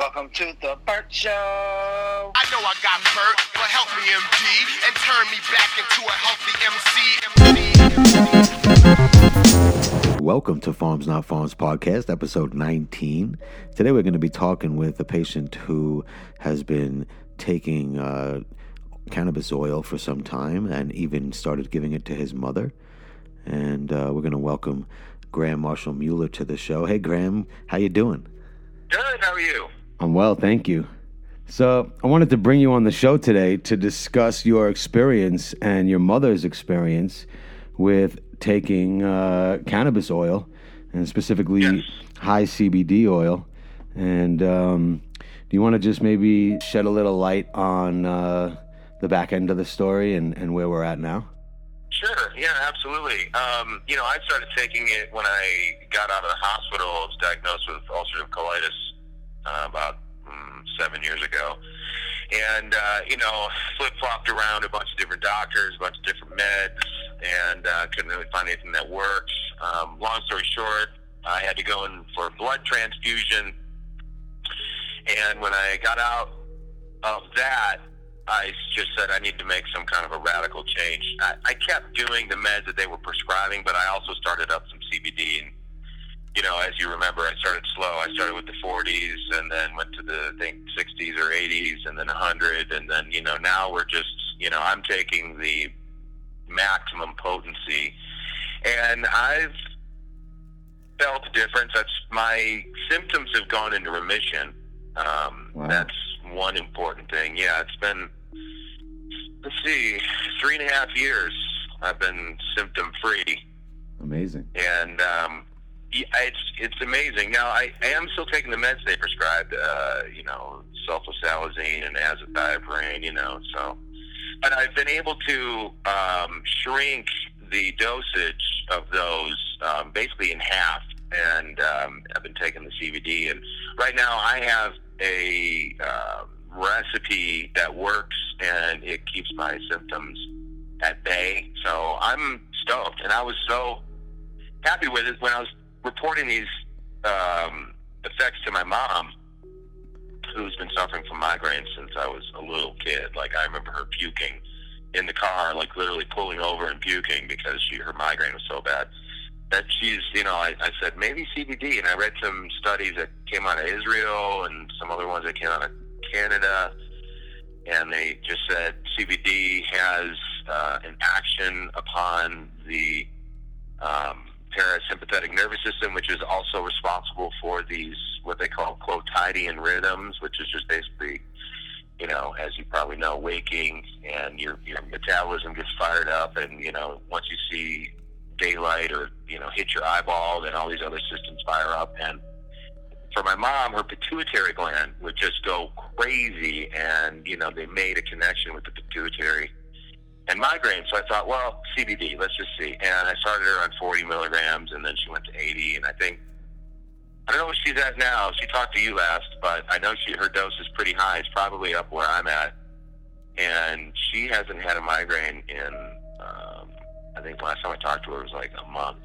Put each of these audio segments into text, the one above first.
Welcome to the Burt Show. I know I got hurt, but help me, MD, and turn me back into a healthy MC. Welcome to Farms Not Farms podcast, episode 19. Today we're going to be talking with a patient who has been taking uh, cannabis oil for some time and even started giving it to his mother. And uh, we're going to welcome Graham Marshall Mueller to the show. Hey, Graham, how you doing? Good. How are you? I'm well, thank you. So I wanted to bring you on the show today to discuss your experience and your mother's experience with taking uh, cannabis oil, and specifically Yes. high CBD oil. And um, do you want to just maybe shed a little light on uh, the back end of the story and, and where we're at now? Sure. Yeah, absolutely. Um, you know, I started taking it when I got out of the hospital. I was diagnosed with ulcerative colitis uh, about mm, seven years ago. And, uh, you know, flip flopped around a bunch of different doctors, a bunch of different meds, and uh, couldn't really find anything that worked. Um, long story short, I had to go in for a blood transfusion. And when I got out of that, I just said I need to make some kind of a radical change. I, I kept doing the meds that they were prescribing, but I also started up some CBD. And, you know, as you remember, I started slow. I started with the 40s and then went to the, I think, 60s or 80s and then 100. And then, you know, now we're just, you know, I'm taking the maximum potency. And I've felt a difference. That's my symptoms have gone into remission. Um, Wow. That's one important thing. Yeah, it's been let's see, three and a half years. I've been symptom free, Amazing. and um, yeah, it's it's amazing. Now I, I am still taking the meds they prescribed. Uh, you know, sulfasalazine and azathioprine. You know, so but I've been able to um, shrink the dosage of those um, basically in half, and um, I've been taking the CBD. And right now, I have a uh, recipe that works, and it keeps my symptoms at bay. So I'm stoked, and I was so happy with it when I was reporting these um, effects to my mom who's been suffering from migraines since I was a little kid. Like I remember her puking in the car, like literally pulling over and puking because she her migraine was so bad. That she's, you know, I, I said maybe CBD, and I read some studies that came out of Israel and some other ones that came out of Canada, and they just said CBD has uh, an action upon the um, parasympathetic nervous system, which is also responsible for these what they call quotidian rhythms, which is just basically, you know, as you probably know, waking and your your metabolism gets fired up, and you know, once you see daylight or you know hit your eyeball, then all these other systems fire up. And for my mom, her pituitary gland would just go crazy, and you know, they made a connection with the pituitary and migraine. So I thought, well, CBD, let's just see. And I started her on 40 milligrams, and then she went to 80. And I think, I don't know where she's at now. She talked to you last, but I know she her dose is pretty high. It's probably up where I'm at. And she hasn't had a migraine in, um, I think last time I talked to her was like a month.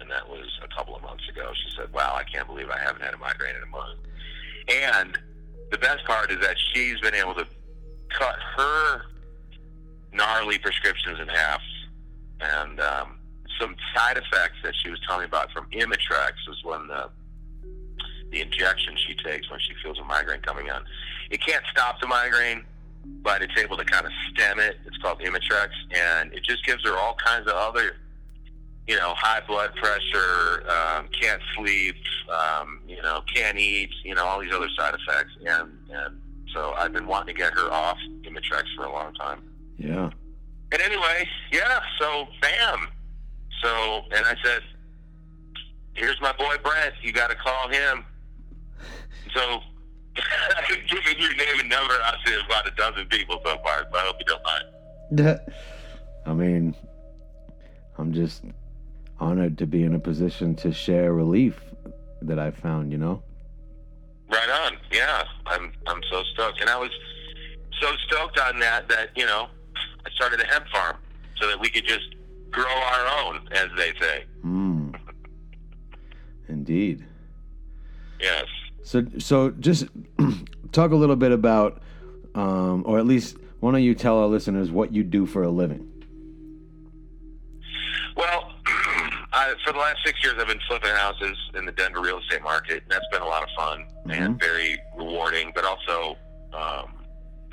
And that was a couple of months ago. She said, wow, I can't believe I haven't had a migraine in a month. And the best part is that she's been able to cut her gnarly prescriptions in half. And um, some side effects that she was telling me about from Imitrex is when the the injection she takes when she feels a migraine coming on. It can't stop the migraine, but it's able to kind of stem it. It's called Imitrex, and it just gives her all kinds of other, you know, high blood pressure, um, can't sleep, um, you know, can't eat, you know, all these other side effects. And and so I've been wanting to get her off Imitrex for a long time. Yeah. And anyway, yeah, so bam. So, and I said, here's my boy Brent. You got to call him. So, I've given your name and number out to about a dozen people so far, so I hope you don't mind. I mean, I'm just honored to be in a position to share relief that I found, you know? Right on. Yeah, I'm I'm so stoked, and I was so stoked on that that you know I started a hemp farm so that we could just grow our own, as they say. Mm. Indeed. Yes. So, so just talk a little bit about, um, or at least why don't you tell our listeners what you do for a living? Well, I, for the last six years, I've been flipping houses in the Denver real estate market. And that's been a lot of fun and very rewarding, but also um,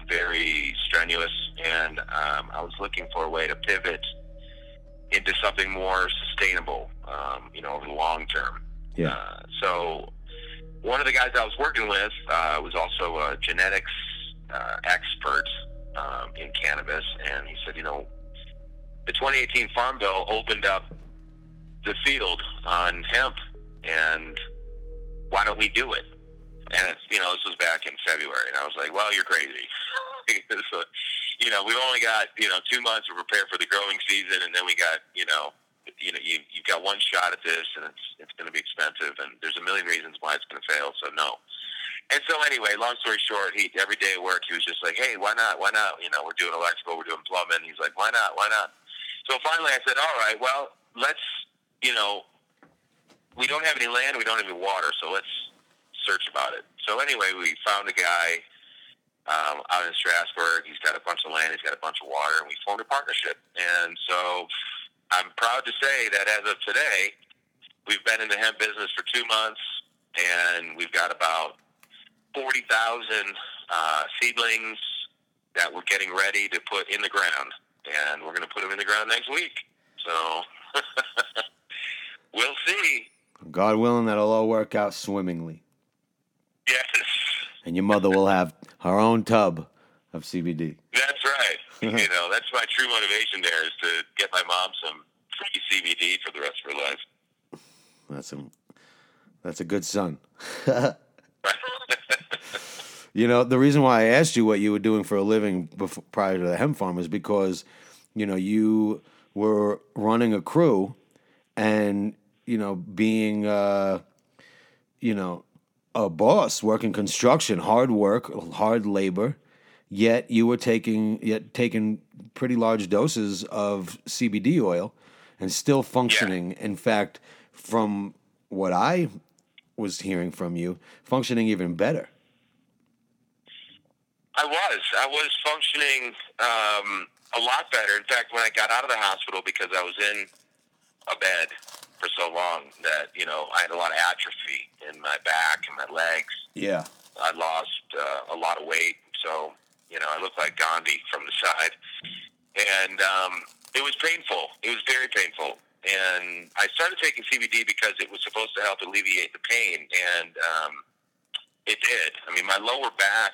very strenuous. And um, I was looking for a way to pivot into something more sustainable, um, you know, over the long term. Yeah. Uh, so one of the guys I was working with uh, was also a genetics uh, expert um, in cannabis, and he said, you know, the 2018 Farm Bill opened up the field on hemp, and why don't we do it? And it's, you know, this was back in February, and I was like, well, you're crazy. so, you know, we've only got you know two months to prepare for the growing season, and then we got you know, you know, you you've got one shot at this, and it's it's going to be expensive, and there's a million reasons why it's going to fail. So no. And so anyway, long story short, he every day at work he was just like, hey, why not? Why not? You know, we're doing electrical, we're doing plumbing. He's like, why not? Why not? So finally, I said, all right, well, let's you know, we don't have any land, we don't have any water, so let's search about it. So anyway, we found a guy um, out in Strasburg. He's got a bunch of land, he's got a bunch of water, and we formed a partnership. And so I'm proud to say that as of today, we've been in the hemp business for two months, and we've got about 40,000 uh, seedlings that we're getting ready to put in the ground. And we're going to put them in the ground next week. So we'll see. God willing, that'll all work out swimmingly. Yes, And your mother will have her own tub of CBD. that's right. you know, that's my true motivation there is to get my mom some free CBD for the rest of her life. That's a that's a good son. you know, the reason why I asked you what you were doing for a living before, prior to the hemp farm is because, you know, you were running a crew and, you know, being, uh, you know, a boss, working construction, hard work, hard labor, yet you were taking, yet taking pretty large doses of CBD oil and still functioning. In fact, from what I was hearing from you, functioning even better. I was. I was functioning um, a lot better. In fact, when I got out of the hospital because I was in a bed for so long that you know I had a lot of atrophy in my back and my legs. Yeah. I lost uh, a lot of weight, so you know I looked like Gandhi from the side, and um, it was painful. It was very painful, and I started taking CBD because it was supposed to help alleviate the pain, and um, it did. I mean, my lower back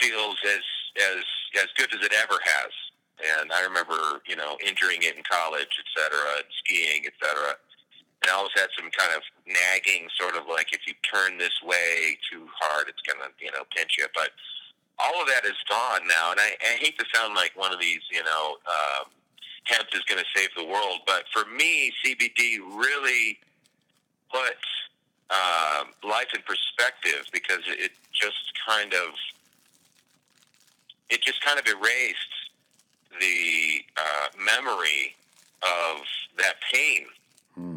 feels as as as good as it ever has. And I remember, you know, injuring it in college, et cetera, and skiing, et cetera. And I always had some kind of nagging, sort of like if you turn this way too hard, it's gonna, you know, pinch you. But all of that is gone now, and I, I hate to sound like one of these, you know, um, hemp is going to save the world, but for me, CBD really puts um, life in perspective because it just kind of it just kind of erased the uh, memory of that pain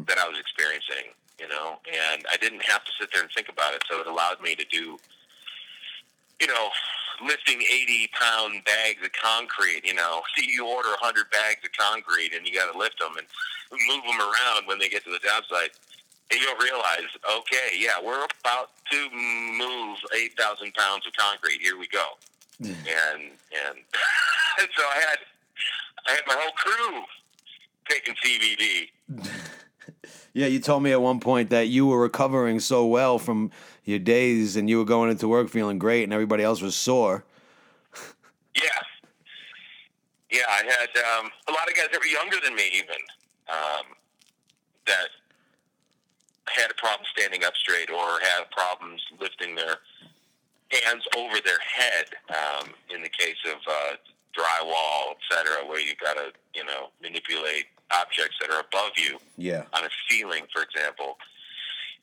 that I was experiencing, you know, and I didn't have to sit there and think about it. So it allowed me to do, you know, lifting 80 pound bags of concrete, you know, see you order 100 bags of concrete and you got to lift them and move them around when they get to the job site. And you'll realize, okay, yeah, we're about to move 8,000 pounds of concrete. Here we go. And and so I had I had my whole crew taking CBD. Yeah, you told me at one point that you were recovering so well from your days and you were going into work feeling great and everybody else was sore. Yeah, yeah. I had um, a lot of guys that were younger than me, even um, that had a problem standing up straight or had problems lifting their hands over their head. Um, in the case of uh, drywall, et cetera, where you've got to you know manipulate objects that are above you Yeah. on a ceiling, for example.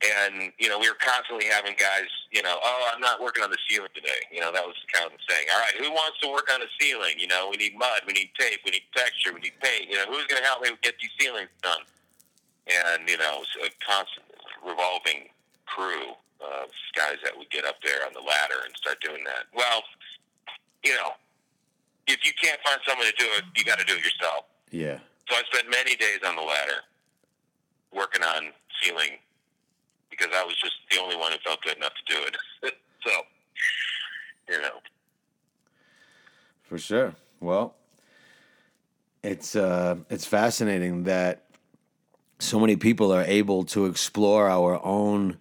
And, you know, we were constantly having guys, you know, oh, I'm not working on the ceiling today. You know, that was kind of saying. All right, who wants to work on the ceiling? You know, we need mud, we need tape, we need texture, we need paint. You know, who's going to help me get these ceilings done? And, you know, it was a constant revolving crew uh, guys that would get up there on the ladder and start doing that. Well, you know, if you can't find someone to do it, you got to do it yourself. Yeah. So I spent many days on the ladder working on ceiling because I was just the only one who felt good enough to do it. so, you know, For sure. Well, it's uh, it's fascinating that so many people are able to explore our own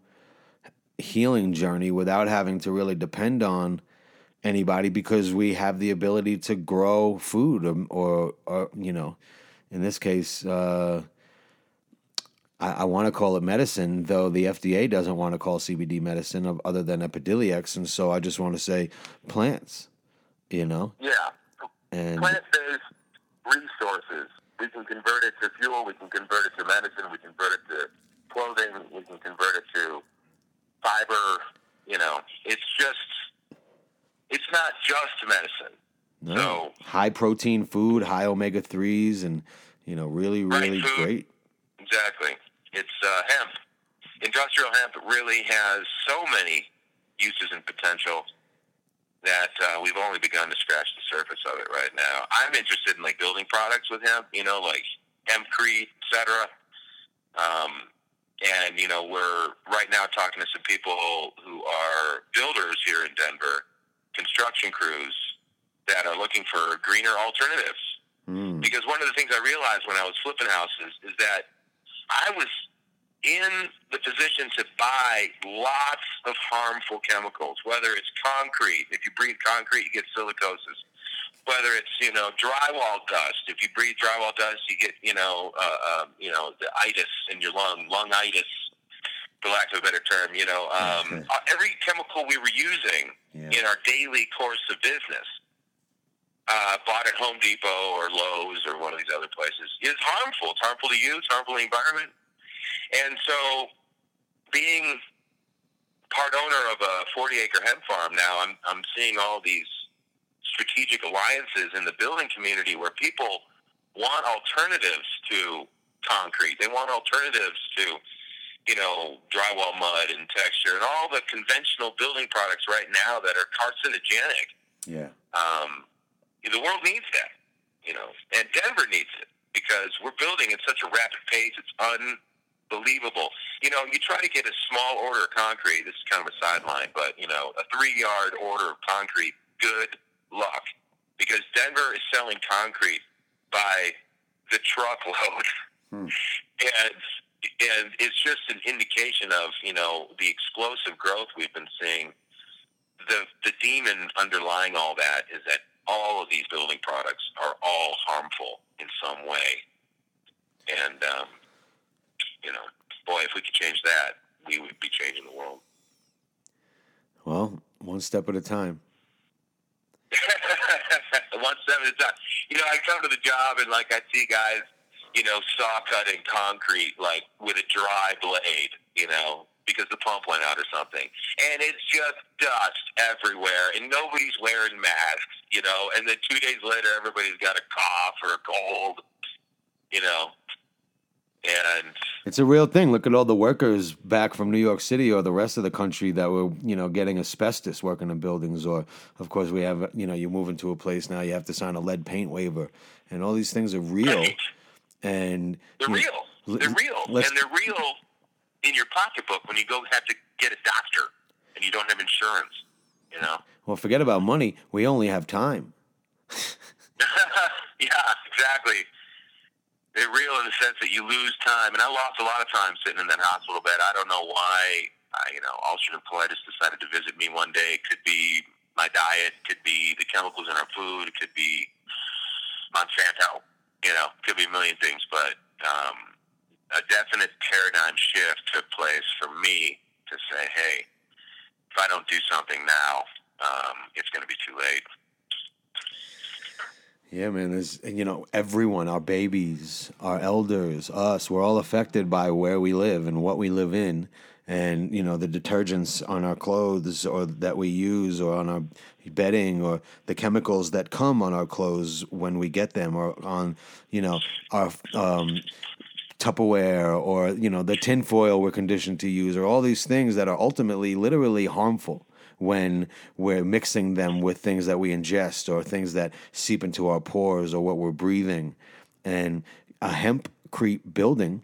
healing journey without having to really depend on anybody because we have the ability to grow food or, or, or you know, in this case, uh, I, I want to call it medicine, though the FDA doesn't want to call CBD medicine other than Epidiolex, and so I just want to say plants, you know, yeah, and plant-based resources. We can convert it to fuel. We can convert it to medicine. We can convert it to clothing. We can convert it to fiber. You know, it's just, it's not just medicine. No. So- high protein food, high omega threes, and you know, really, really great. Exactly. It's uh, hemp. Industrial hemp really has so many uses and potential that uh, we've only begun to scratch the surface of it right now. I'm interested in like building products with hemp, you know, like hempcrete, etc. Um, and you know, we're right now talking to some people who are builders here in Denver, construction crews that are looking for greener alternatives Mm. because one of the things I realized when I was flipping houses is that I was in the position to buy lots of harmful chemicals, whether it's concrete, if you breathe concrete, you get silicosis. Whether it's you know drywall dust, if you breathe drywall dust, you get you know uh, um, you know the itis in your lung, lungitis, for lack of a better term. You know um, Okay. uh, every chemical we were using Yeah. in our daily course of business uh, bought at Home Depot or Lowe's or one of these other places is harmful. It's harmful to you. It's harmful to the environment. And so, being part owner of a 40 acre hemp farm now, I'm I'm seeing all these strategic alliances in the building community where people want alternatives to concrete. They want alternatives to you know drywall mud and texture and all the conventional building products right now that are carcinogenic Yeah. um, the world needs that, you know, and Denver needs it because we're building at such a rapid pace. It's unbelievable. You know, you try to get a small order of concrete. This is kind of a sideline, but you know, a three-yard order of concrete. Good luck, because Denver is selling concrete by the truckload, Hmm. and and it's just an indication of you know the explosive growth we've been seeing the the demon underlying all that is that all of these building products are all harmful in some way, and um, you know, boy, if we could change that, we would be changing the world. Well, one step at a time. One step at a time. You know, I come to the job and like I see guys, you know, saw cutting concrete like with a dry blade, you know, because the pump went out or something. And it's just dust everywhere and nobody's wearing masks, you know, and then two days later everybody's got a cough or a cold, you know. And It's a real thing. Look at all the workers back from New York City or the rest of the country that were, you know, getting asbestos working in buildings. Or, of course, we have, you know, you move into a place now, you have to sign a lead paint waiver, and all these things are real. Right. And they're know, real. l- They're real. And they're real in your pocketbook when you go have to get a doctor and you don't have insurance, you know. Well, forget about money. We only have time. yeah, exactly. They're real in the sense that you lose time, and I lost a lot of time sitting in that hospital bed. I don't know why. I, you know, ulcerative colitis decided to visit me one day. It could be my diet, could be the chemicals in our food, it could be Monsanto. You know, could be a million things, but um, a definite paradigm shift took place for me to say, hey, if I don't do something now, um, it's going to be too late. Yeah, man. There's, you know, everyone, our babies, our elders, us, we're all affected by where we live and what we live in. And, you know, the detergents on our clothes or that we use or on our bedding or the chemicals that come on our clothes when we get them or on, you know, our um, Tupperware or you know the tinfoil we're conditioned to use, or all these things that are ultimately literally harmful when we're mixing them with things that we ingest or things that seep into our pores or what we're breathing. And a hempcrete building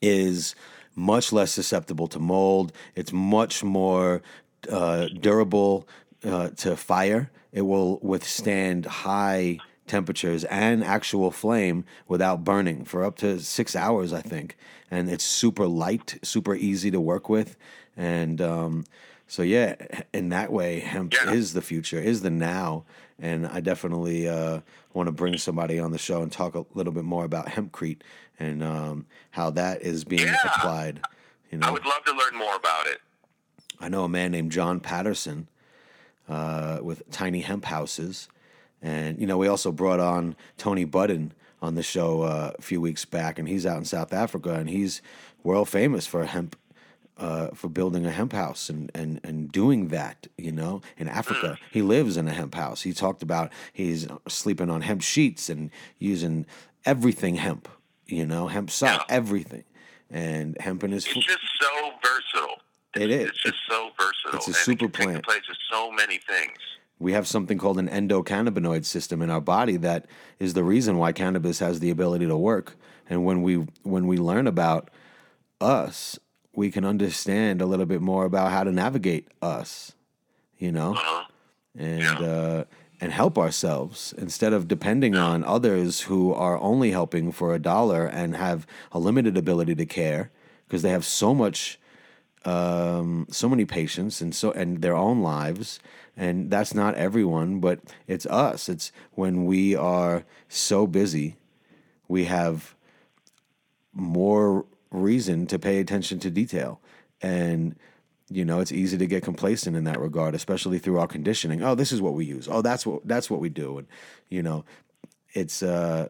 is much less susceptible to mold. It's much more uh, durable uh, to fire. It will withstand high temperatures and actual flame without burning for up to six hours, I think. And it's super light, super easy to work with. And um, so, yeah, in that way, hemp Yeah. is the future, is the now. And I definitely uh, want to bring somebody on the show and talk a little bit more about hempcrete and um, how that is being Yeah. applied. You know, I would love to learn more about it. I know a man named John Patterson uh, with tiny hemp houses, and you know we also brought on Tony Budden on the show uh, a few weeks back, and he's out in South Africa, and he's world famous for hemp. Uh, for building a hemp house and, and, and doing that, you know, in Africa. He lives in a hemp house. He talked about he's sleeping on hemp sheets and using everything hemp, you know, hemp sock, Yeah. everything. And hemp in his It's just so versatile. It is. It's just so versatile. it's a and super it can plant. the place of so many things. we have something called an endocannabinoid system in our body that is the reason why cannabis has the ability to work. And when we when we learn about us, we can understand a little bit more about how to navigate us, you know, Uh-huh. and Yeah. uh, and help ourselves instead of depending on others who are only helping for a dollar and have a limited ability to care because they have so much um, so many patients and so and their own lives and that's not everyone but it's us it's when we are so busy we have more reason to pay attention to detail. And you know it's easy to get complacent in that regard especially through our conditioning. Oh this is what we use. Oh that's what that's what we do. And you know it's uh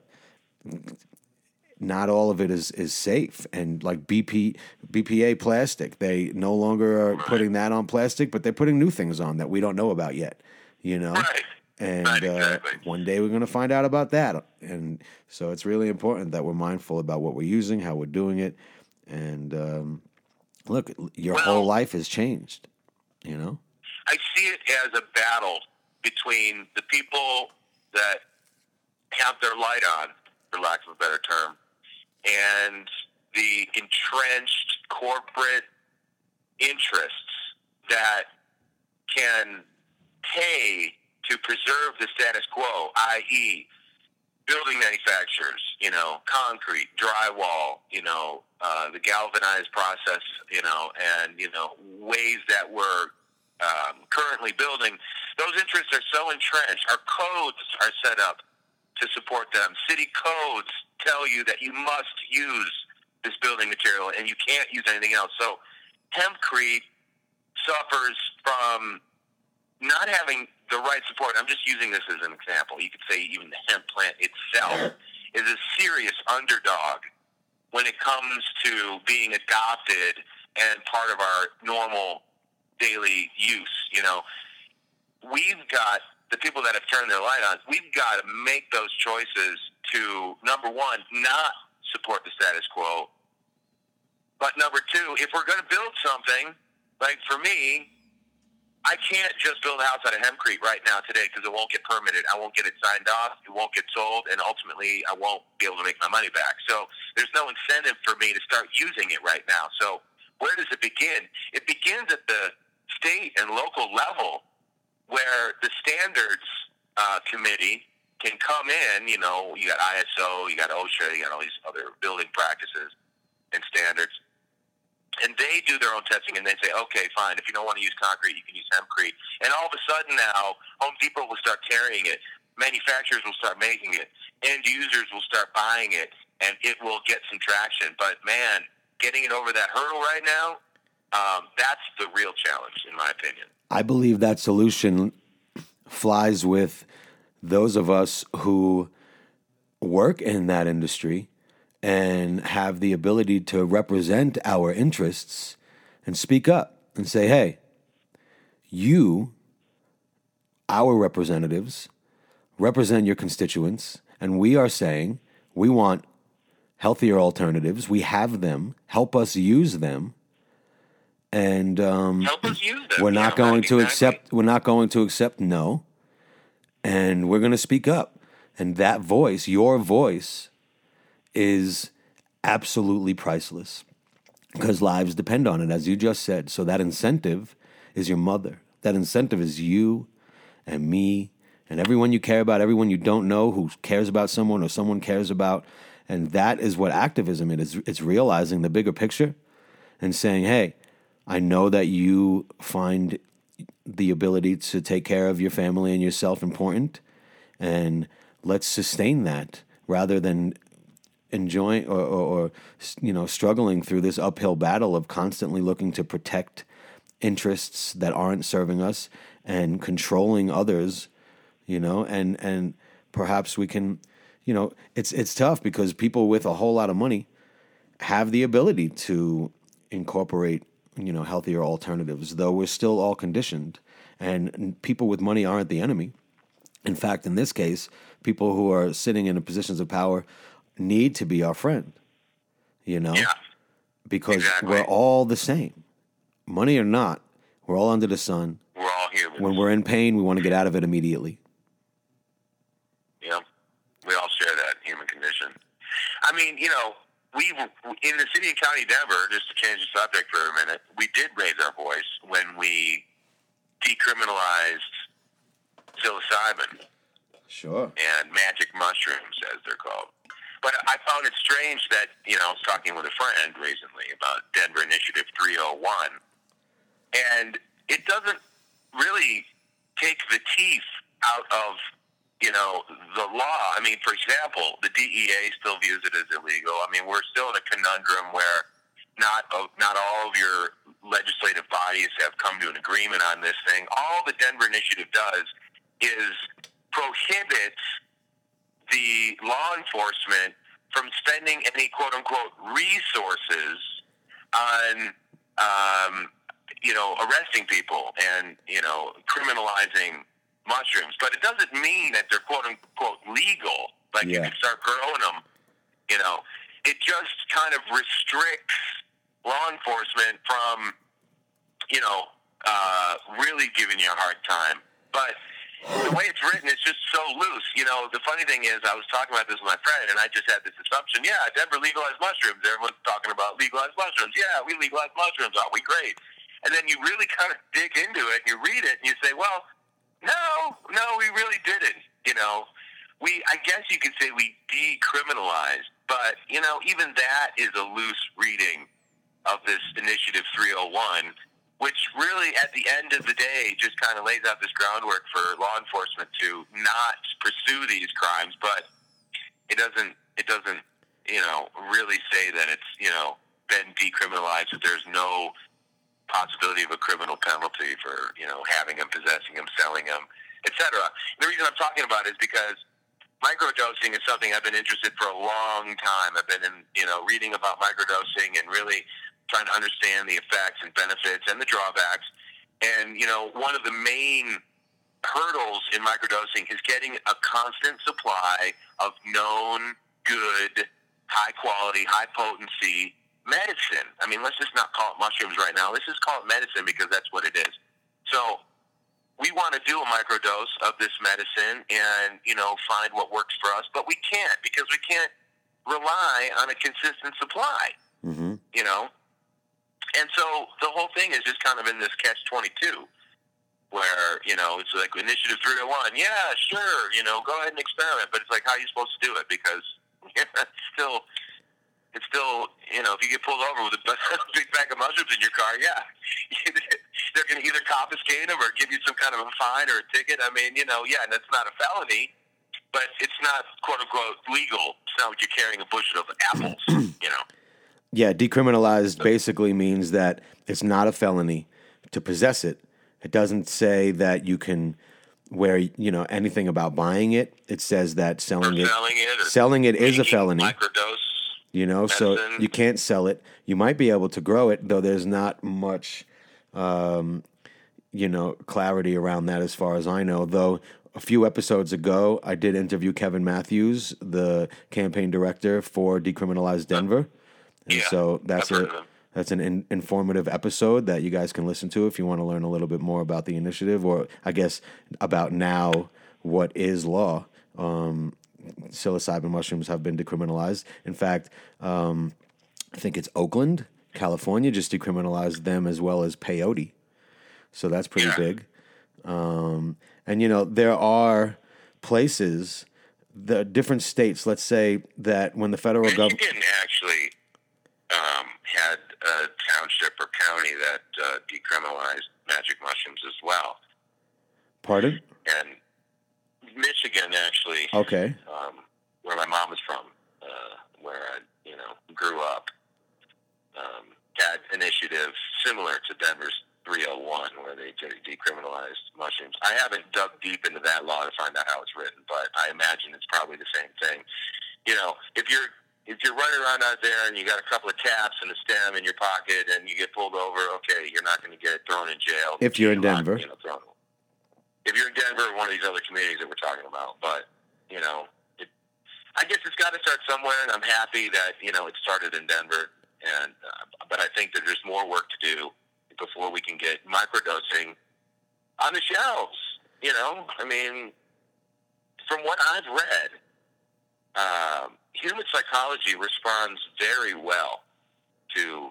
not all of it is is safe. And like BP BPA plastic they no longer are putting that on plastic but they're putting new things on that we don't know about yet you know? Right. And Right, uh, one day we're going to find out about that. And so it's really important that we're mindful about what we're using how we're doing it. And um, look your Well- whole life has changed you know? I see it as a battle between the people that have their light on, for lack of a better term, and the entrenched corporate interests that can pay to preserve the status quo, i.e., building manufacturers, you know, concrete, drywall, you know, uh, the galvanized process, you know, and, you know, ways that we're um, currently building, those interests are so entrenched. Our codes are set up to support them. City codes tell you that you must use this building material and you can't use anything else. So hempcrete suffers from not having the right support. I'm just using this as an example. You could say even the hemp plant itself is a serious underdog when it comes to being adopted and part of our normal daily use. You know, we've got the people that have turned their light on. We've got to make those choices to number one, not support the status quo, but number two, if we're going to build something, like for me, I can't just build a house out of hempcrete right now today because it won't get permitted. I won't get it signed off. It won't get sold, and ultimately, I won't be able to make my money back. So there's no incentive for me to start using it right now. So where does it begin? It begins at the state and local level, where the standards uh, committee can come in. You know, you got ISO, you got OSHA, you got all these other building practices and standards and they do their own testing and they say, okay, fine, if you don't want to use concrete, you can use hempcrete. And all of a sudden now, Home Depot will start carrying it. Manufacturers will start making it. End users will start buying it, and it will get some traction. But man, getting it over that hurdle right now, um, that's the real challenge, in my opinion. I believe that solution flies with those of us who work in that industry and have the ability to represent our interests and speak up and say, hey, you, our representatives, represent your constituents, and we are saying we want healthier alternatives. We have them. Help us use them. And um, Help us use them. we're not Yeah, going to exactly. accept. We're not going to accept no. And we're going to speak up. And that voice, your voice, is absolutely priceless because lives depend on it, as you just said. So that incentive is your mother. That incentive is you and me and everyone you care about, everyone you don't know who cares about someone or someone cares about. And that is what activism is. It's realizing the bigger picture and saying, hey, I know that you find the ability to take care of your family and yourself important, and let's sustain that rather than enjoying or, or, or you know struggling through this uphill battle of constantly looking to protect interests that aren't serving us and controlling others you know and and perhaps we can you know it's it's tough because people with a whole lot of money have the ability to incorporate you know healthier alternatives though we're still all conditioned. And people with money aren't the enemy. In fact in this case people who are sitting in positions of power need to be our friend you know Yeah. because exactly. we're all the same money or not we're all under the sun We're all humans. when we're in pain we want to get out of it immediately know, we all share that human condition. I mean, you know, we in the city and county of Denver, just to change the subject for a minute, we did raise our voice when we decriminalized psilocybin sure and magic mushrooms, as they're called. But I found it strange that, you know, I was talking with a friend recently about Denver Initiative 301, and it doesn't really take the teeth out of, you know, the law. I mean, for example, the DEA still views it as illegal. I mean, we're still in a conundrum where not not all of your legislative bodies have come to an agreement on this thing. All the Denver Initiative does is prohibits the law enforcement from spending any quote unquote resources on um, you know arresting people and you know criminalizing mushrooms. But it doesn't mean that they're quote unquote legal like you can start growing them you know. It just kind of restricts law enforcement from you know uh, really giving you a hard time. But the way it's written is just so loose. You know, the funny thing is, I was talking about this with my friend, and I just had this assumption. Yeah, Denver legalized mushrooms. Everyone's talking about legalized mushrooms. Yeah, we legalized mushrooms. Aren't we great? And then you really kind of dig into it, and you read it, and you say, well, no, no, we really didn't. You know, we, I guess you could say we decriminalized, but, you know, even that is a loose reading of this Initiative 301 which really at the end of the day just kind of lays out this groundwork for law enforcement to not pursue these crimes but it doesn't it doesn't you know really say that it's you know been decriminalized that there's no possibility of a criminal penalty for you know having them possessing them selling them etc the reason i'm talking about it is because microdosing is something I've been interested for a long time. I've been in, you know, reading about microdosing and really trying to understand the effects and benefits and the drawbacks. And, you know, one of the main hurdles in microdosing is getting a constant supply of known, good, high quality, high potency medicine. I mean, let's just not call it mushrooms right now. Let's just call it medicine because that's what it is. So we want to do a microdose of this medicine and, you know, find what works for us, but we can't because we can't rely on a consistent supply, hmm you know? And so the whole thing is just kind of in this catch 22 where, you know, it's like initiative 301. Yeah, sure, you know, go ahead and experiment, but it's like, how are you supposed to do it? Because it's still, it's still, you know, if you get pulled over with a big bag of mushrooms in your car, yeah, they're going to either confiscate them or give you some kind of a fine or a ticket. I mean, you know, yeah, and that's not a felony, but it's not quote unquote legal. It's not like you're carrying a bushel of apples, you know. Yeah, decriminalized basically means that it's not a felony to possess it. It doesn't say that you can where you know anything about buying it. It says that selling it selling it, selling it is a felony. Microdose. You know, so you can't sell it. You might be able to grow it, though there's not much, um, you know, clarity around that as far as I know. Though a few episodes ago, I did interview Kevin Matthews, the campaign director for Decriminalized Denver, and Yeah, so that's I've a that's an in, informative episode that you guys can listen to if you want to learn a little bit more about the initiative, or I guess about now what is law. Um, psilocybin mushrooms have been decriminalized. In fact, um, I think it's Oakland, California, just decriminalized them as well as peyote. So that's pretty Yeah. big. Um, and you know there are places, the different states. Let's say that when the federal government, actually a township or county that uh, decriminalized magic mushrooms as well, pardon, and Michigan actually, okay, um, where my mom is from, uh, where I you know grew up, um, had initiatives similar to Denver's 301, where they decriminalized mushrooms. I haven't dug deep into that law to find out how it's written, but I imagine it's probably the same thing. You know, if you're if you're running around out there and you got a couple of caps and a stem in your pocket and you get pulled over, okay, you're not going to get thrown in jail. If you're in not, Denver. you know, thrown. If you're in Denver or one of these other communities that we're talking about, but you know, it, I guess it's got to start somewhere, and I'm happy that you know it started in Denver. And uh, but I think that there's more work to do before we can get microdosing on the shelves. You know, I mean, from what I've read, um, human psychology responds very well to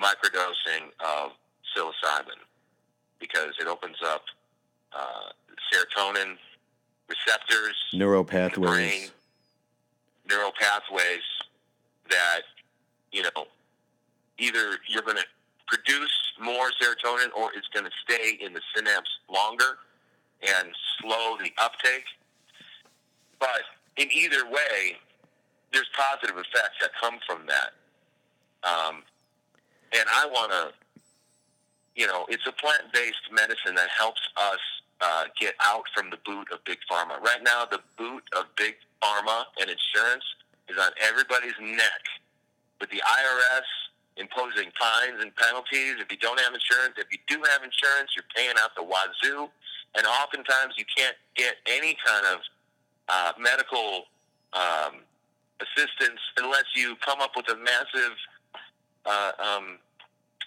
microdosing of psilocybin because it opens up uh, serotonin receptors neural brain, pathways. neural pathways that you know either you're going to produce more serotonin or it's going to stay in the synapse longer and slow the uptake. But in either way, there's positive effects that come from that. Um, and I want to, you know, it's a plant based medicine that helps us uh, get out from the boot of big pharma. Right now, the boot of big pharma and insurance is on everybody's neck with the IRS imposing fines and penalties if you don't have insurance. If you do have insurance, you're paying out the wazoo. And oftentimes you can't get any kind of uh, medical um, assistance unless you come up with a massive, uh, um,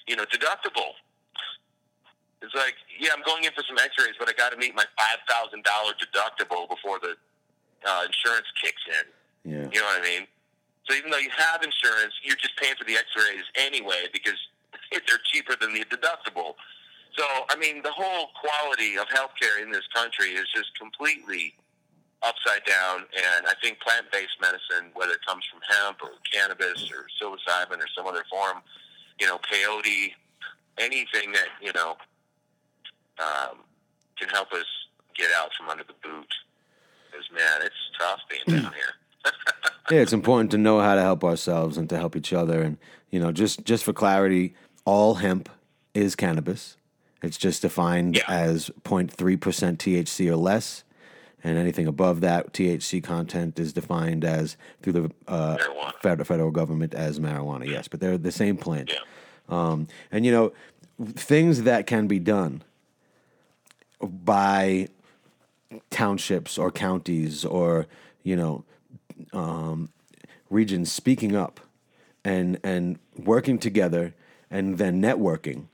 you know, deductible. It's like, yeah, I'm going in for some X-rays, but I got to meet my five thousand dollar deductible before the uh, insurance kicks in. Yeah. You know what I mean? So even though you have insurance, you're just paying for the X-rays anyway because if they're cheaper than the deductible. So I mean, the whole quality of healthcare in this country is just completely upside down. And I think plant-based medicine, whether it comes from hemp or cannabis or psilocybin or some other form, you know, peyote, anything that you know um, can help us get out from under the boot. Because man, it's tough being down here. Yeah, it's important to know how to help ourselves and to help each other. And you know, just just for clarity, all hemp is cannabis. It's just defined Yeah. as 0.3 percent THC or less, and anything above that THC content is defined as through the uh, federal, federal government as marijuana. Yes, but they're the same plant. Yeah. Um, and you know, things that can be done by townships or counties or you know um, regions speaking up and and working together and then networking.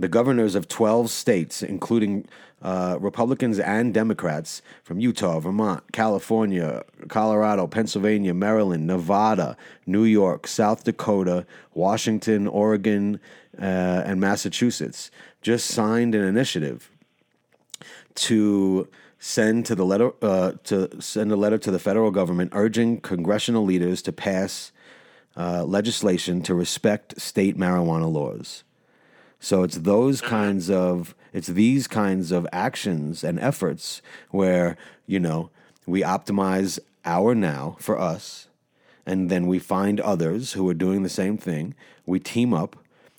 The governors of 12 states, including uh, Republicans and Democrats from Utah, Vermont, California, Colorado, Pennsylvania, Maryland, Nevada, New York, South Dakota, Washington, Oregon, uh, and Massachusetts, just signed an initiative to send to the letter uh, to send a letter to the federal government urging congressional leaders to pass uh, legislation to respect state marijuana laws. So it's those mm-hmm. kinds of it's these kinds of actions and efforts where you know we optimize our now for us, and then we find others who are doing the same thing. We team up,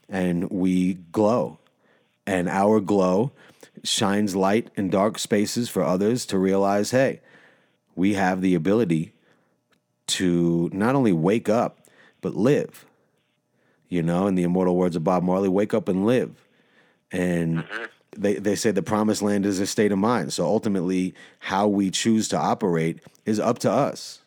and we glow, and our glow shines light in dark spaces for others to realize, hey, we have the ability to not only wake up but live you know, in the immortal words of Bob Marley, wake up and live. And mm-hmm. they, they say the promised land is a state of mind. So ultimately, how we choose to operate is up to us.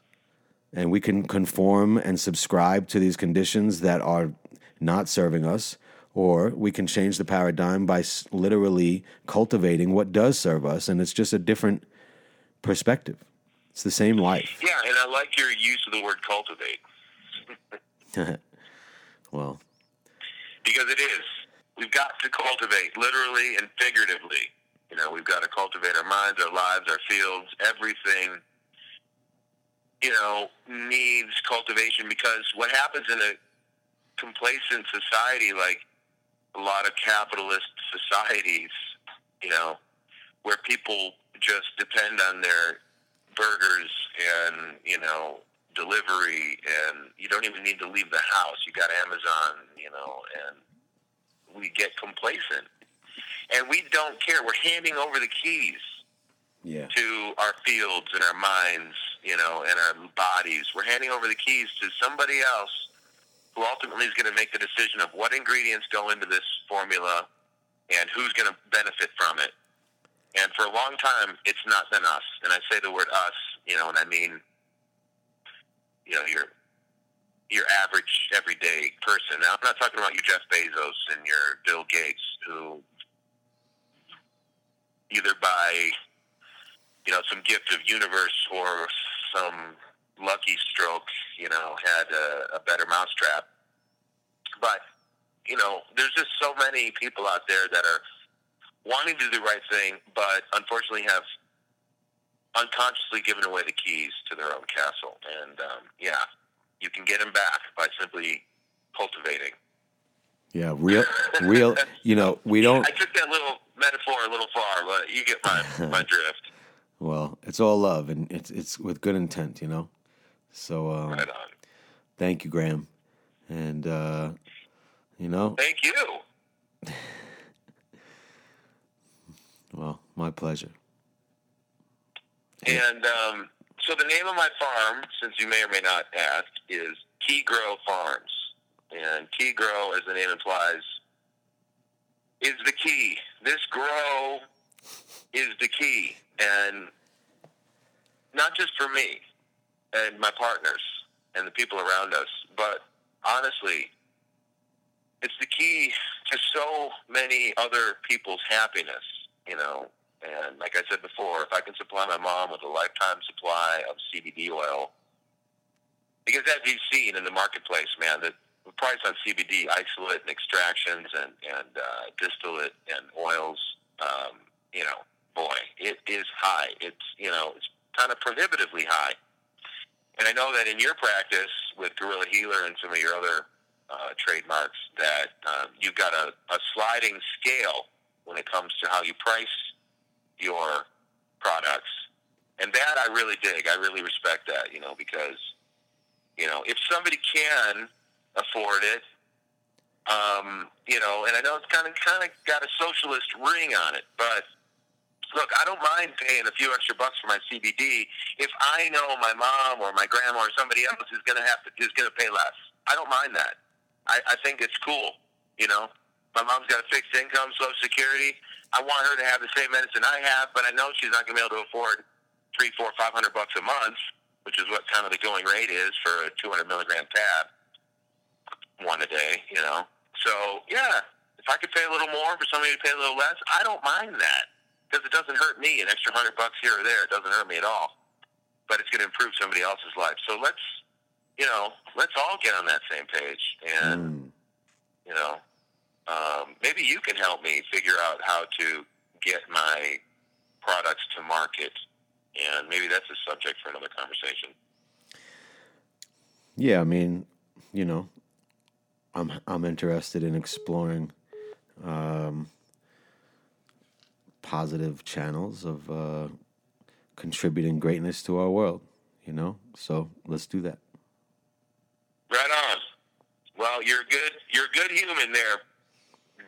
And we can conform and subscribe to these conditions that are not serving us, or we can change the paradigm by literally cultivating what does serve us. And it's just a different perspective. It's the same life. Yeah, and I like your use of the word cultivate well, because it is. We've got to cultivate literally and figuratively. You know, we've got to cultivate our minds, our lives, our fields, everything. You know, needs cultivation because what happens in a complacent society like a lot of capitalist societies, you know, where people just depend on their burgers and, you know, delivery and you don't even need to leave the house. You got Amazon, you know, and we get complacent. And we don't care. We're handing over the keys yeah. to our fields and our minds, you know, and our bodies. We're handing over the keys to somebody else who ultimately is going to make the decision of what ingredients go into this formula and who's going to benefit from it. And for a long time, it's not been us. And I say the word us, you know, and I mean, you know, your your average everyday person. Now, I'm not talking about your Jeff Bezos and your Bill Gates, who either by you know some gift of universe or some lucky stroke, you know, had a, a better mousetrap. But you know, there's just so many people out there that are wanting to do the right thing, but unfortunately have unconsciously given away the keys to their own castle. And um, yeah, you can get them back by simply cultivating. Yeah, real, real. You know, we don't. I took that little metaphor a little far, but you get my my drift. Well, it's all love, and it's it's with good intent, you know. So, um, Right on. thank you, Graham, and uh, you know, Thank you. well, my pleasure. And um, so the name of my farm, since you may or may not ask, is Key Grow Farms. And Key Grow, as the name implies, is the key. This grow is the key. And not just for me and my partners and the people around us, but honestly, it's the key to so many other people's happiness, you know. And like I said before, if I can supply my mom with a lifetime supply of CBD oil, because as you've seen in the marketplace, man, the price on CBD, isolate and extractions and, and uh, distillate and oils, um, you know, boy, it is high. It's, you know, it's kind of prohibitively high. And I know that in your practice with Gorilla Healer and some of your other uh, trademarks, that um, you've got a, a sliding scale when it comes to how you price your products. And that I really dig. I really respect that, you know, because, you know, if somebody can afford it, um, you know, and I know it's kind of kind of got a socialist ring on it, but look, I don't mind paying a few extra bucks for my CBD if I know my mom or my grandma or somebody else is going to have to is going to pay less. I don't mind that. I, I think it's cool. You know, my mom's got a fixed income, Social Security. I want her to have the same medicine I have, but I know she's not going to be able to afford three, four, five hundred bucks a month, which is what kind of the going rate is for a two hundred milligram tab, one a day. You know, so yeah, if I could pay a little more for somebody to pay a little less, I don't mind that because it doesn't hurt me. An extra hundred bucks here or there, it doesn't hurt me at all. But it's going to improve somebody else's life. So let's, you know, let's all get on that same page. And Mm. you know, um, maybe you can help me figure out how to get my products to market. And maybe that's a subject for another conversation. Yeah, I mean, you know, I'm I'm interested in exploring um, positive channels of uh, contributing greatness to our world. You know, so let's do that. Right on. Well, you're good. You're a good human there,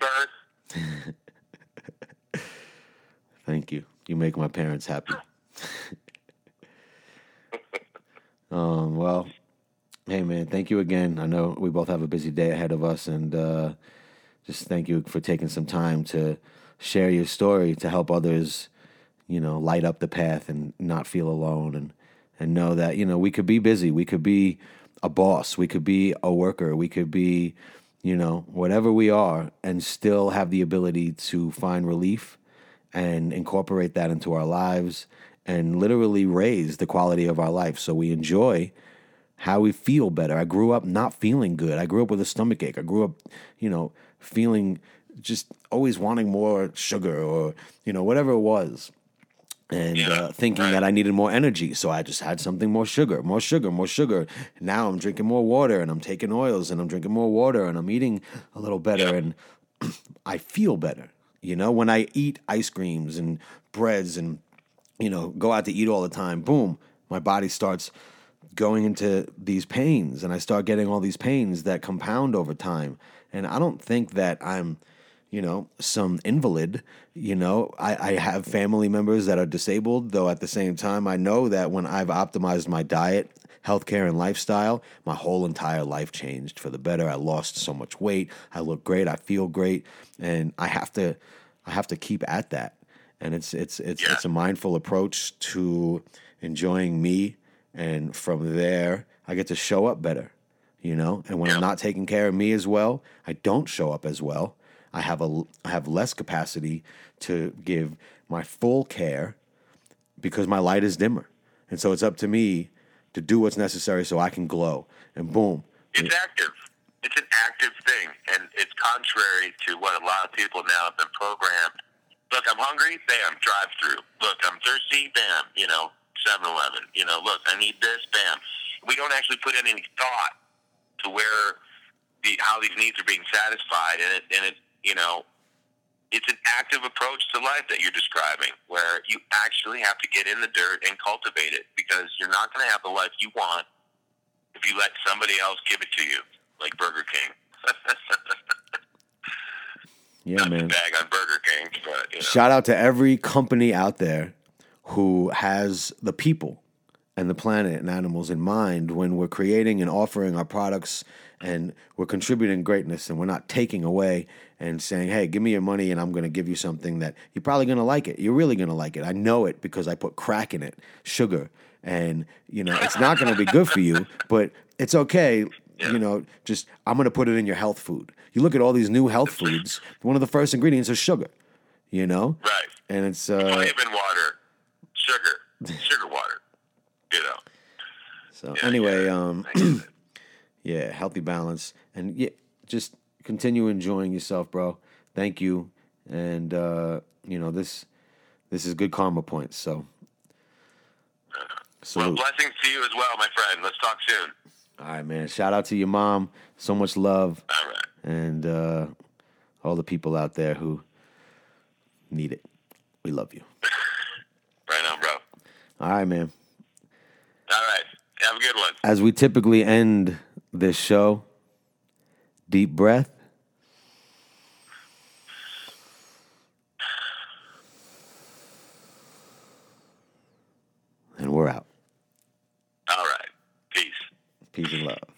Bert. Thank you. You make my parents happy. um, well, hey man, thank you again. I know we both have a busy day ahead of us, and uh, just thank you for taking some time to share your story to help others, you know, light up the path and not feel alone and and know that, you know, we could be busy, we could be a boss, we could be a worker, we could be, you know, whatever we are and still have the ability to find relief and incorporate that into our lives and literally raise the quality of our life so we enjoy how we feel better. I grew up not feeling good. I grew up with a stomach ache. I grew up, you know, feeling just always wanting more sugar or, you know, whatever it was. And Yeah, uh, thinking right. that I needed more energy. So I just had something more sugar, more sugar, more sugar. Now I'm drinking more water and I'm taking oils and I'm drinking more water and I'm eating a little better and I feel better. You know, when I eat ice creams and breads and you know, go out to eat all the time, boom, my body starts going into these pains and I start getting all these pains that compound over time. And I don't think that I'm, you know, some invalid. You know, I, I have family members that are disabled, though at the same time, I know that when I've optimized my diet, healthcare, and lifestyle, my whole entire life changed for the better. I lost so much weight. I look great. I feel great. And I have to, I have to keep at that and it's it's it's Yeah. it's a mindful approach to enjoying me and from there I get to show up better you know and when I'm not taking care of me as well I don't show up as well I have a I have less capacity to give my full care because my light is dimmer and so it's up to me to do what's necessary so I can glow and boom It's active. It's an active thing, and it's contrary to what a lot of people now have been programmed. Look, I'm hungry. Bam, drive through. Look, I'm thirsty. Bam, you know, 7-Eleven. You know, look, I need this. Bam. We don't actually put any thought to where the how these needs are being satisfied, and it and it you know, it's an active approach to life that you're describing, where you actually have to get in the dirt and cultivate it because you're not going to have the life you want if you let somebody else give it to you, like Burger King. yeah Not man bag on Burger King, but you know. Shout out to every company out there who has the people and the planet and animals in mind when we're creating and offering our products and we're contributing greatness and we're not taking away and saying, hey, give me your money and I'm going to give you something that you're probably going to like it. You're really going to like it. I know it because I put crack in it, sugar. And, you know, it's not going to be good for you, but it's okay. You know, just I'm going to put it in your health food. You look at all these new health foods, one of the first ingredients is sugar, you know? right. And it's, uh, Flavin water, sugar, sugar water. You know. So Yeah, anyway, yeah. um, I get it. yeah, healthy balance, and yeah, just continue enjoying yourself, bro. Thank you, and uh, you know this this is good karma points. So, well, blessings to you as well, my friend. Let's talk soon. All right, man. Shout out to your mom. So much love, All right. and uh, all the people out there who need it. We love you. Right on, bro. All right, man. All right. Have a good one. As we typically end this show, deep breath, Peace and love.